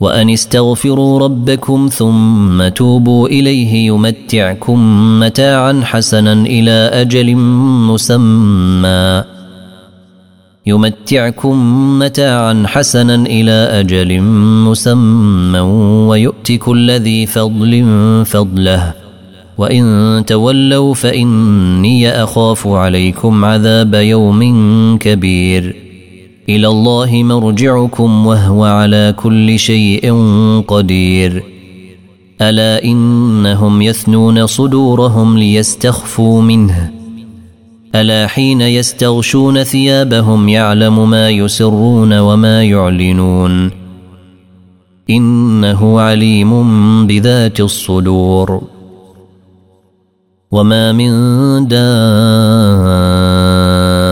وأن استغفروا ربكم ثم توبوا إليه يمتعكم متاعا حسنا إلى أجل مسمى. يمتعكم متاعا حسنا إلى أجل مسمى. ويؤت كل ذي فضل فضله. وإن تولوا فإني أخاف عليكم عذاب يوم كبير. إلى الله مرجعكم وهو على كل شيء قدير. ألا إنهم يثنون صدورهم ليستخفوا منه. ألا حين يستغشون ثيابهم يعلم ما يسرون وما يعلنون. إنه عليم بذات الصدور. وما من دار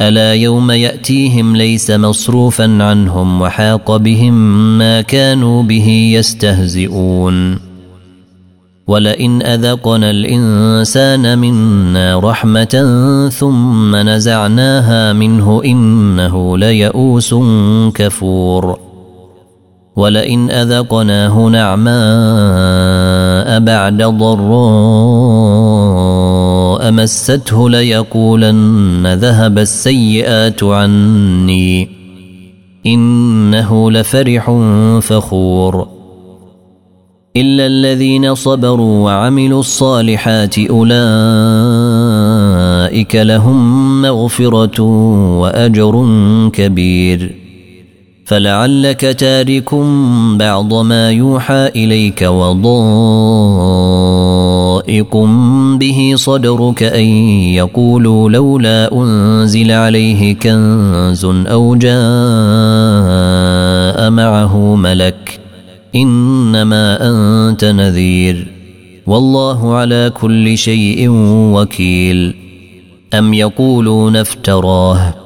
ألا يوم يأتيهم ليس مصروفا عنهم وحاق بهم ما كانوا به يستهزئون. ولئن أذقنا الإنسان منا رحمة ثم نزعناها منه إنه ليئوس كفور. ولئن أذقناه نعماء بعد ضراء مسته ليقولن ذهب السيئات عني. إنه لفرح فخور. إلا الذين صبروا وعملوا الصالحات أولئك لهم مغفرة وأجر كبير. فلعلك تارك بعض ما يوحى إليك وضائق به صدرك أن يقولوا لولا أنزل عليه كنز أو جاء معه ملك إنما أنت نذير والله على كل شيء وكيل أم يقولون افتراه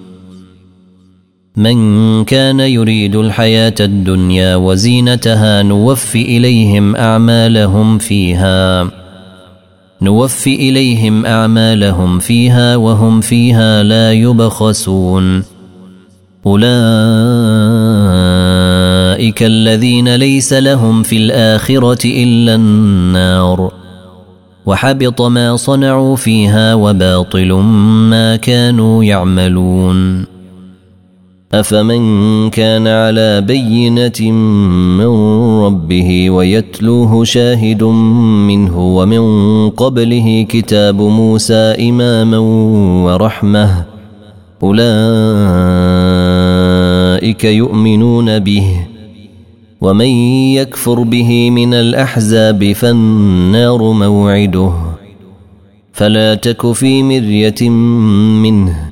من كان يريد الحياة الدنيا وزينتها نوفي إليهم أعمالهم فيها. نوفي إليهم أعمالهم فيها وهم فيها لا يبخسون. أولئك الذين ليس لهم في الآخرة إلا النار. وحبط ما صنعوا فيها وباطل ما كانوا يعملون. أفمن كان على بينة من ربه ويتلوه شاهد منه ومن قبله كتاب موسى إماما ورحمة أولئك يؤمنون به ومن يكفر به من الأحزاب فالنار موعده فلا تك في مرية منه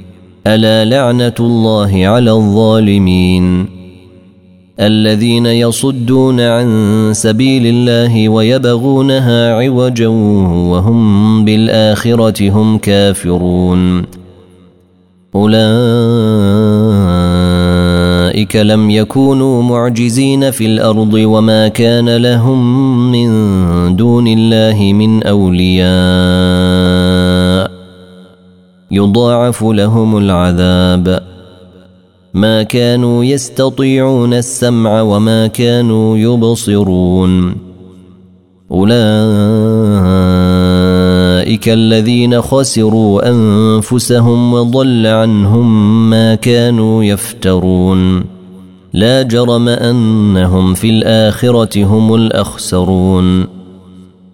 ألا لعنة الله على الظالمين الذين يصدون عن سبيل الله ويبغونها عوجا وهم بالآخرة هم كافرون أولئك لم يكونوا معجزين في الأرض وما كان لهم من دون الله من أولياء يضاعف لهم العذاب. ما كانوا يستطيعون السمع وما كانوا يبصرون. أولئك الذين خسروا أنفسهم وضل عنهم ما كانوا يفترون. لا جرم أنهم في الآخرة هم الأخسرون.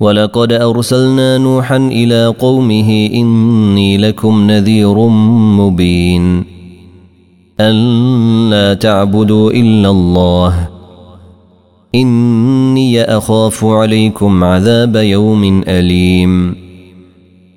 ولقد أرسلنا نوحا إلى قومه إني لكم نذير مبين. ان لا تعبدوا إلا الله. إني أخاف عليكم عذاب يوم أليم.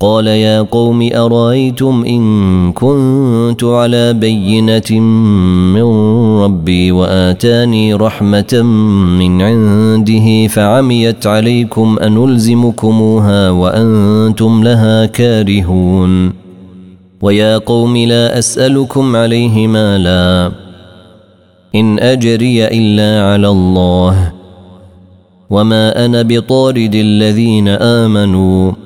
قال يا قوم أرأيتم إن كنت على بينة من ربي وآتاني رحمة من عنده فعميت عليكم أنلزمكموها وأنتم لها كارهون ويا قوم لا أسألكم عليه مالا إن أجري إلا على الله وما أنا بطارد الذين آمنوا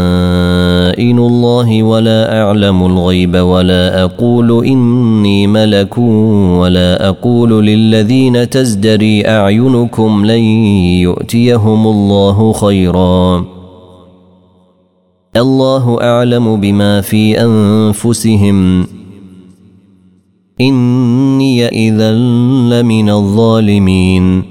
خائن الله ولا أعلم الغيب ولا أقول إني ملك ولا أقول للذين تزدري أعينكم لن يؤتيهم الله خيرا. الله أعلم بما في أنفسهم. إني اذا لمن الظالمين.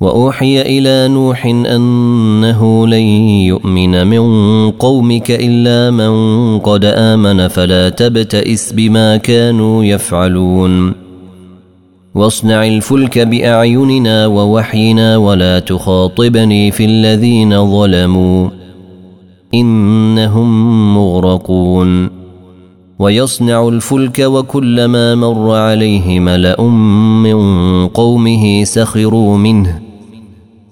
وأوحي إلى نوح أنه لن يؤمن من قومك إلا من قد آمن فلا تبتئس بما كانوا يفعلون. واصنع الفلك بأعيننا ووحينا ولا تخاطبني في الذين ظلموا إنهم مغرقون. ويصنع الفلك وكلما مر عليه ملأ من قومه سخروا منه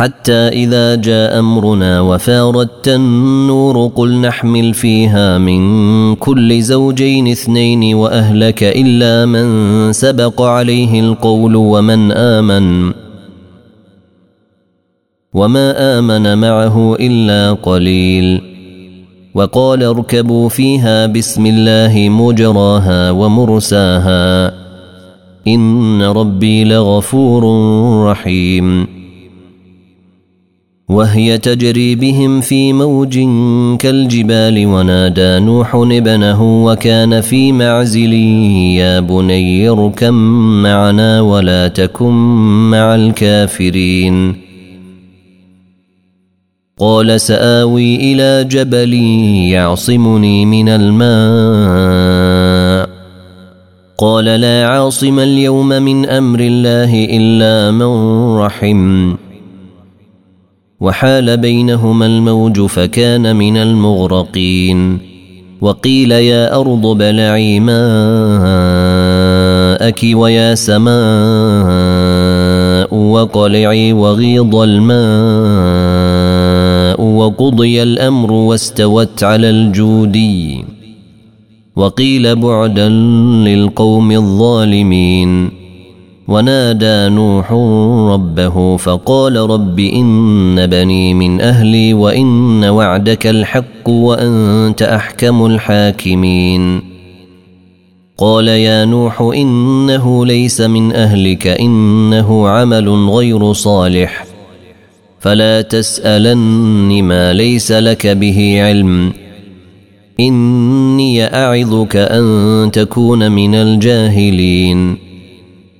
حتى إذا جاء أمرنا وفاردت النور قل نحمل فيها من كل زوجين اثنين وأهلك إلا من سبق عليه القول ومن آمن وما آمن معه إلا قليل وقال اركبوا فيها بسم الله مجراها ومرساها إن ربي لغفور رحيم وهي تجري بهم في موج كالجبال ونادى نوح ابنه وكان في معزل يا بني اركم معنا ولا تكن مع الكافرين. قال سآوي إلى جبل يعصمني من الماء. قال لا عاصم اليوم من أمر الله إلا من رحم. وحال بينهما الموج فكان من المغرقين. وقيل يا أرض بلعي ماءك ويا سماء وقلعي وغيض الماء وقضي الأمر واستوت على الجودي وقيل بعدا للقوم الظالمين. ونادى نوح ربه فقال رب إن بني من أهلي وإن وعدك الحق وأنت أحكم الحاكمين. قال يا نوح إنه ليس من أهلك إنه عمل غير صالح. فلا تسالن ما ليس لك به علم. إني أعظك أن تكون من الجاهلين.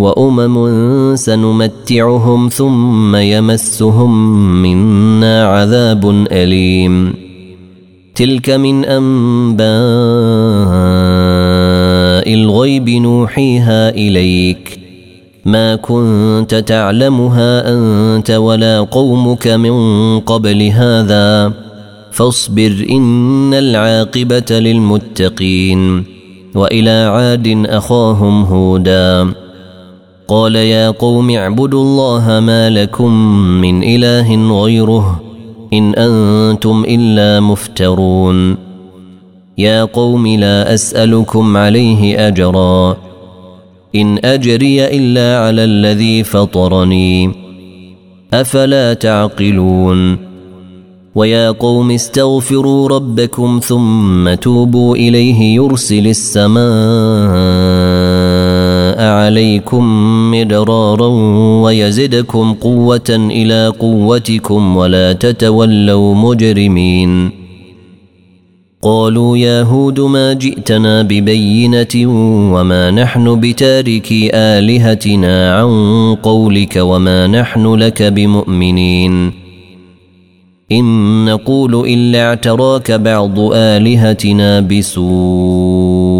وأمم سنمتعهم ثم يمسهم منا عذاب أليم. تلك من أنباء الغيب نوحيها إليك. ما كنت تعلمها أنت ولا قومك من قبل هذا. فاصبر إن العاقبة للمتقين. وإلى عاد أخاهم هودا. قال يا قوم اعبدوا الله ما لكم من إله غيره إن أنتم إلا مفترون. يا قوم لا أسألكم عليه أجرا. إن أجري إلا على الذي فطرني. أفلا تعقلون؟ ويا قوم استغفروا ربكم ثم توبوا إليه يرسل السماء عليكم مدرارا ويزدكم قوة إلى قوتكم ولا تتولوا مجرمين. قالوا يا هود ما جئتنا ببينة وما نحن بتاركي آلهتنا عن قولك وما نحن لك بمؤمنين. إن نقول إلا اعتراك بعض آلهتنا بسوء.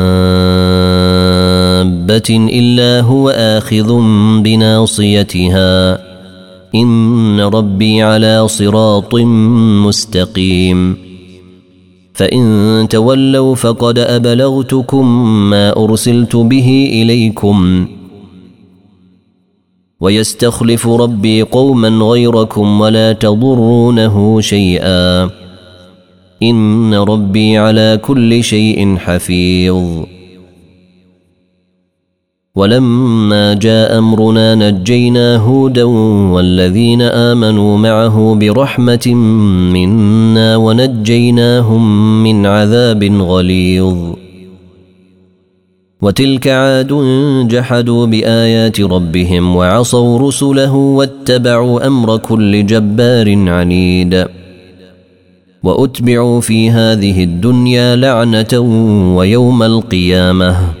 إلا هو آخذ بناصيتها. إن ربي على صراط مستقيم. فإن تولوا فقد أبلغتكم ما أرسلت به إليكم. ويستخلف ربي قوما غيركم ولا تضرونه شيئا. إن ربي على كل شيء حفيظ. ولما جاء أمرنا نجينا هودا والذين آمنوا معه برحمة منا ونجيناهم من عذاب غليظ. وتلك عاد جحدوا بآيات ربهم وعصوا رسله واتبعوا أمر كل جبار عنيد. وأتبعوا في هذه الدنيا لعنة ويوم القيامة.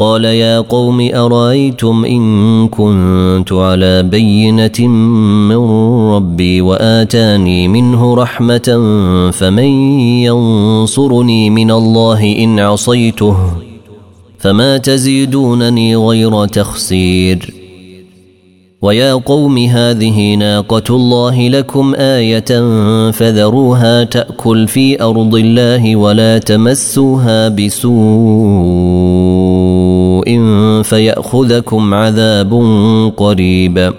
قال يا قوم أرأيتم إن كنت على بينة من ربي وآتاني منه رحمة فمن ينصرني من الله إن عصيته فما تزيدونني غير تخسير. ويا قوم هذه ناقة الله لكم آية فذروها تأكل في أرض الله ولا تمسوها بسوء. فيأخذكم عذاب قريب.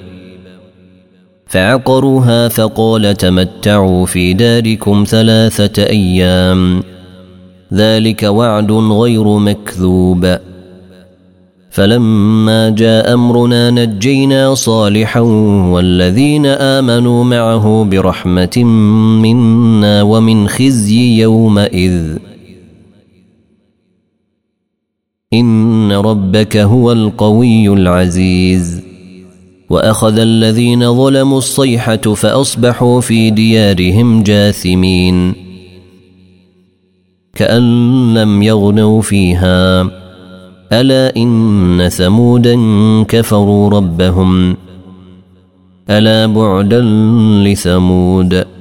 فعقروها فقال تمتعوا في داركم ثلاثة أيام. ذلك وعد غير مكذوب. فلما جاء أمرنا نجينا صالحا والذين آمنوا معه برحمة منا ومن خزي يومئذ. إن ربك هو القوي العزيز. وأخذ الذين ظلموا الصيحة فأصبحوا في ديارهم جاثمين. كأن لم يغنوا فيها. ألا إن ثمودا كفروا ربهم. ألا بعدا لثمود.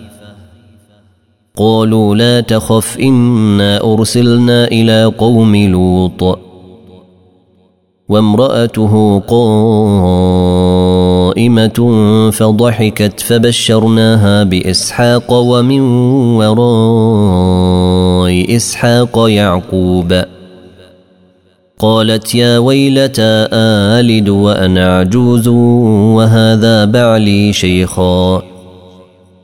قالوا لا تخف إنا أرسلنا إلى قوم لوط. وامرأته قائمة فضحكت فبشرناها بإسحاق ومن وراء إسحاق يعقوب. قالت يا ويلتى آلد وأنا عجوز وهذا بعلي شيخا.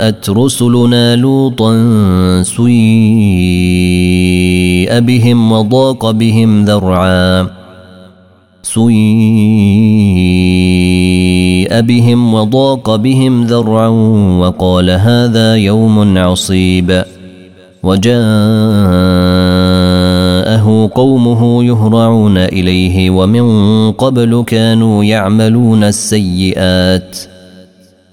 جاءت رسلنا لوطا سيء بهم وضاق بهم ذرعا سيء بهم وضاق بهم ذرعا وقال هذا يوم عصيب وجاءه قومه يهرعون إليه ومن قبل كانوا يعملون السيئات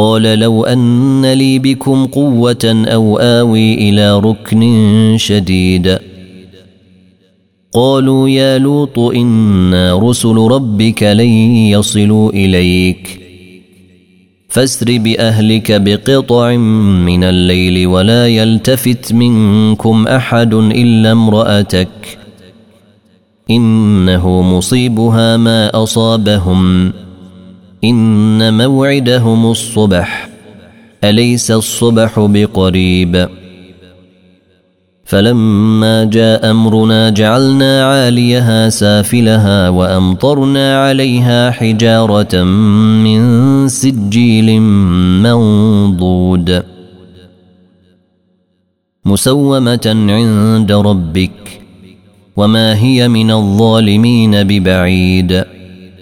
قال لو أن لي بكم قوة أو آوي إلى ركن شديد. قالوا يا لوط إنا رسل ربك لن يصلوا إليك. فاسر بأهلك بقطع من الليل ولا يلتفت منكم أحد إلا امرأتك. إنه مصيبها ما أصابهم. إن موعدهم الصبح أليس الصبح بقريب؟ فلما جاء أمرنا جعلنا عاليها سافلها وأمطرنا عليها حجارة من سجيل منضود. مسومة عند ربك وما هي من الظالمين ببعيد.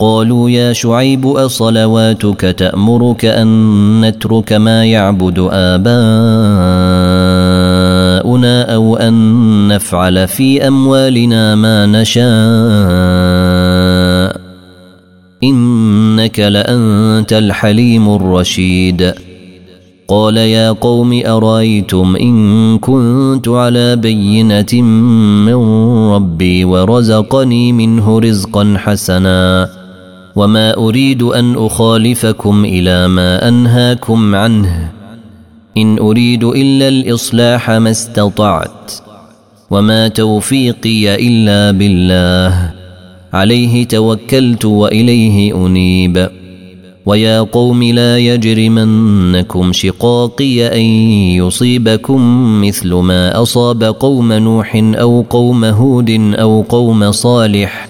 قالوا يا شعيب أصلواتك تأمرك أن نترك ما يعبد آباؤنا أو أن نفعل في أموالنا ما نشاء؟ إنك لأنت الحليم الرشيد. قال يا قوم أرأيتم إن كنت على بينة من ربي ورزقني منه رزقا حسناً؟ وما اريد ان اخالفكم إلى ما انهاكم عنه. ان اريد الا الاصلاح ما استطعت وما توفيقي الا بالله. عليه توكلت واليه انيب. ويا قوم لا يجرمنكم شقاقي ان يصيبكم مثل ما اصاب قوم نوح أو قوم هود أو قوم صالح.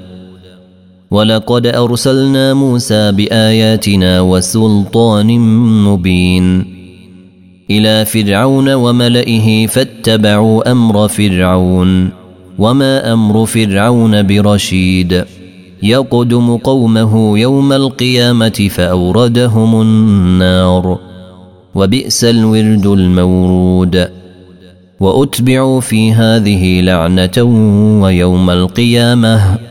ولقد أرسلنا موسى بآياتنا وسلطان مبين. إلى فرعون وملئه فاتبعوا أمر فرعون وما أمر فرعون برشيد. يقدم قومه يوم القيامة فأوردهم النار. وبئس الورد المورود. وأتبعوا في هذه لعنة ويوم القيامة.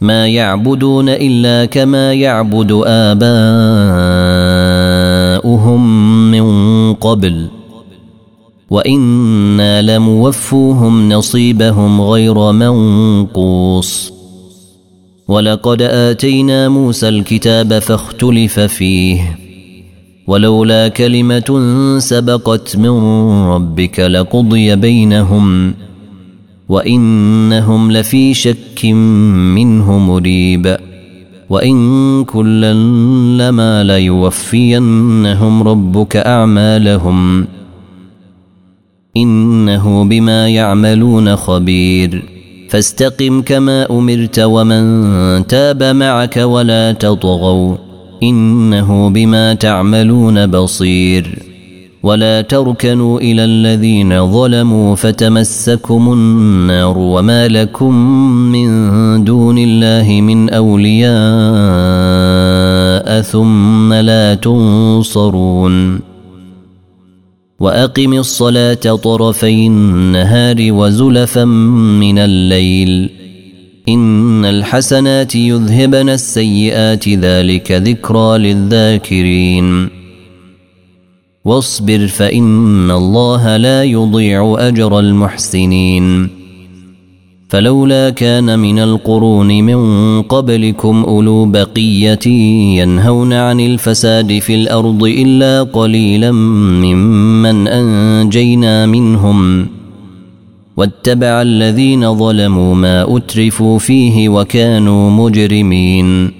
ما يعبدون الا كما يعبد اباؤهم من قبل وأنا لموفوهم نصيبهم غير منقوص ولقد اتينا موسى الكتاب فاختلف فيه ولولا كلمه سبقت من ربك لقضي بينهم وإنهم لفي شك منه مريب. وإن كلا لما ليوفينهم ربك أعمالهم. إنه بما يعملون خبير. فاستقم كما أمرت ومن تاب معك ولا تطغوا. إنه بما تعملون بصير. ولا تركنوا إلى الذين ظلموا فتمسكم النار وما لكم من دون الله من أولياء ثم لا تنصرون. وأقم الصلاة طرفي النهار وزلفا من الليل. إن الحسنات يذهبن السيئات ذلك ذكرى للذاكرين. واصبر فإن الله لا يضيع أجر المحسنين. فلولا كان من القرون من قبلكم أولو بقية ينهون عن الفساد في الأرض إلا قليلا ممن أنجينا منهم. واتبع الذين ظلموا ما أترفوا فيه وكانوا مجرمين.